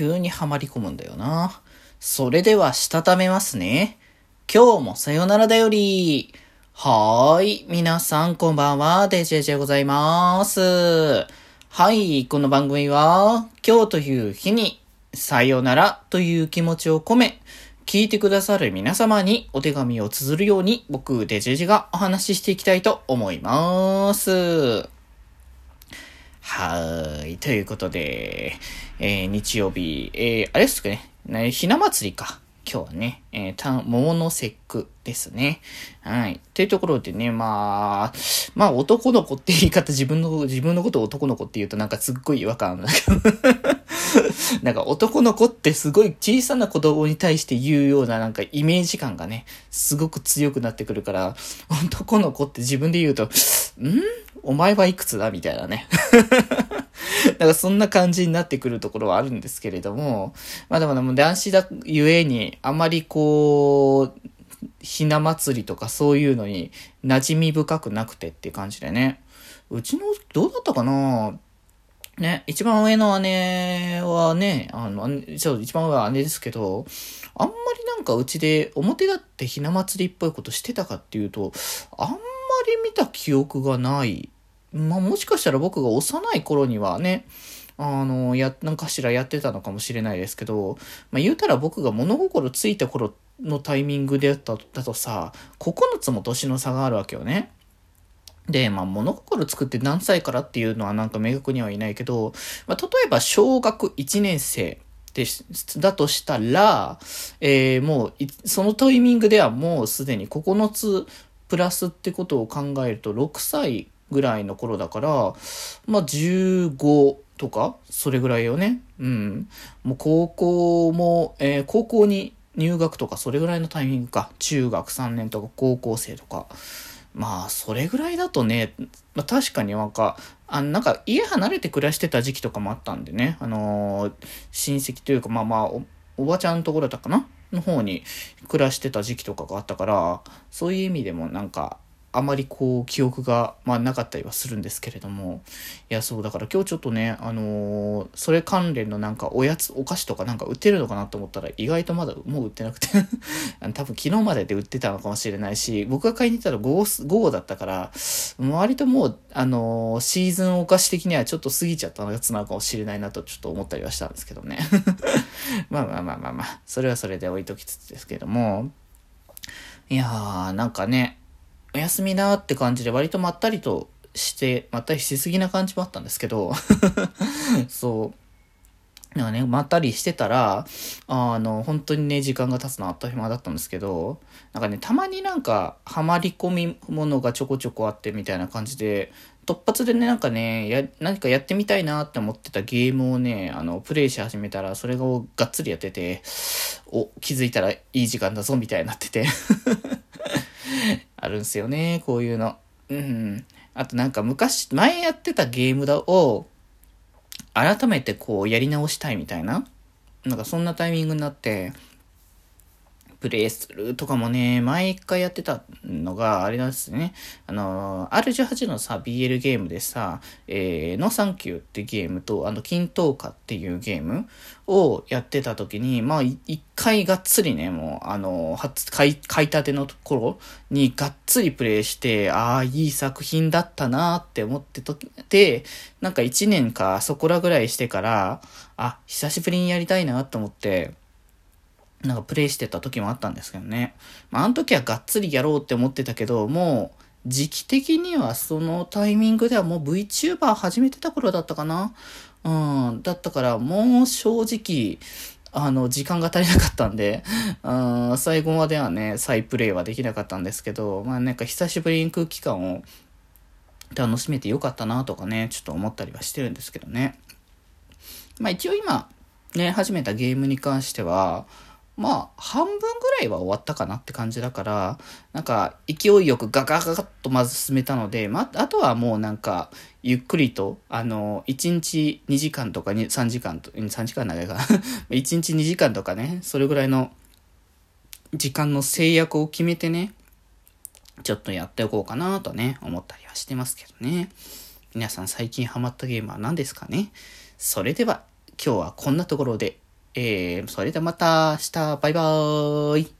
急にはまり込むんだよな。それでは、したためますね。今日もさよならだより。はーい。皆さん、こんばんは。デジェジェございます。はい。この番組は、今日という日に、さよならという気持ちを込め、聞いてくださる皆様にお手紙を綴るように、僕、デジェジェがお話ししていきたいと思います。はーい。ということで、えー、日曜日、えー、あれっすか、ね、ひな祭りか。今日はね、えー、た、桃の節句ですね。はい。というところでね、まあ、まあ男の子って言い方、自分の、自分のことを男の子って言うとなんかすっごい違和感あるんだけど なんか男の子ってすごい小さな子供に対して言うようななんかイメージ感がね、すごく強くなってくるから、男の子って自分で言うと、ん？お前はいくつだ？みたいなね。なんかそんな感じになってくるところはあるんですけれども、まあでもでも男子だゆえに、あまりこう、ひな祭りとかそういうのに馴染み深くなくてっていう感じでね。うちの、どうだったかな？ね、一番上の姉はね、あの、そう、一番上は姉ですけど、あんまりなんかうちで表だってひな祭りっぽいことしてたかっていうと、あんまり見た記憶がない。まあ、もしかしたら僕が幼い頃にはね、あの、や、なんかしらやってたのかもしれないですけど、まあ、言うたら僕が物心ついた頃のタイミングでだだとさ、9つも年の差があるわけよね。で、まあ、物心作って何歳からっていうのはなんか明確にはいないけど、まあ、例えば小学1年生でだとしたら、えー、もう、そのタイミングではもうすでに9つプラスってことを考えると6歳ぐらいの頃だから、まあ、15とか、それぐらいよね。うん。もう高校も、えー、高校に入学とかそれぐらいのタイミングか。中学3年とか高校生とか。まあ、それぐらいだとね、まあ、確かになんか、あなんか家離れて暮らしてた時期とかもあったんでね、あのー、親戚というか、まあまあお、おばちゃんのところだったかな？の方に暮らしてた時期とかがあったから、そういう意味でもなんか、あまりこう記憶が、まあ、なかったりはするんですけれども。いやそうだから今日ちょっとねあのー、それ関連のなんかおやつお菓子とかなんか売ってるのかなと思ったら意外とまだもう売ってなくて。多分昨日までで売ってたのかもしれないし僕が買いに行ったら午後午後だったから割ともうあのー、シーズンお菓子的にはちょっと過ぎちゃったやつなのかもしれないなとちょっと思ったりはしたんですけどね。まあまあまあまあまあそれはそれで置いときつつですけども。いやーなんかねおやすみなって感じで割とまったりとして、まったりしすぎな感じもあったんですけど そう。なんかね、まったりしてたら、あの、本当にね、時間が経つのあった暇だったんですけど、なんかね、たまになんか、はまり込みものがちょこちょこあってみたいな感じで、突発でね、なんかね、や、何かやってみたいなって思ってたゲームをね、あの、プレイし始めたら、それをがっつりやってて、お、気づいたらいい時間だぞ、みたいになってて あるんすよね、こういうの。うん。あとなんか昔、前やってたゲームだを、改めてこうやり直したいみたいな。なんかそんなタイミングになって、プレイするとかもね、毎回やってたのが、あれなんですね。あの、R18 のさ、BL ゲームでさ、えー、ノーサンキューってゲームと、あの、均等化っていうゲームをやってた時に、まあ、一回がっつりね、もう、あの、初、買い、買いたてのところにがっつりプレイして、ああ、いい作品だったなって思ってとて、なんか一年かそこらぐらいしてから、あ、久しぶりにやりたいなと思って、なんかプレイしてた時もあったんですけどね。まあ、あの時はがっつりやろうって思ってたけど、もう、時期的にはそのタイミングではもう VTuber 始めてた頃だったかなうん。だったから、もう正直、あの、時間が足りなかったんで、うん、最後まではね、再プレイはできなかったんですけど、まあなんか久しぶりに空気感を楽しめてよかったなとかね、ちょっと思ったりはしてるんですけどね。まあ一応今、ね、始めたゲームに関しては、まあ、半分ぐらいは終わったかなって感じだから、なんか、勢いよくガガガガッとまず進めたので、まあ、あとはもうなんか、ゆっくりと、あの、1日2時間とか3時間と、3時間長いかな。1日2時間とかね、それぐらいの時間の制約を決めてね、ちょっとやっておこうかなとね、思ったりはしてますけどね。皆さん最近ハマったゲームは何ですかね？それでは、今日はこんなところでえー、それではまた明日、バイバーイ。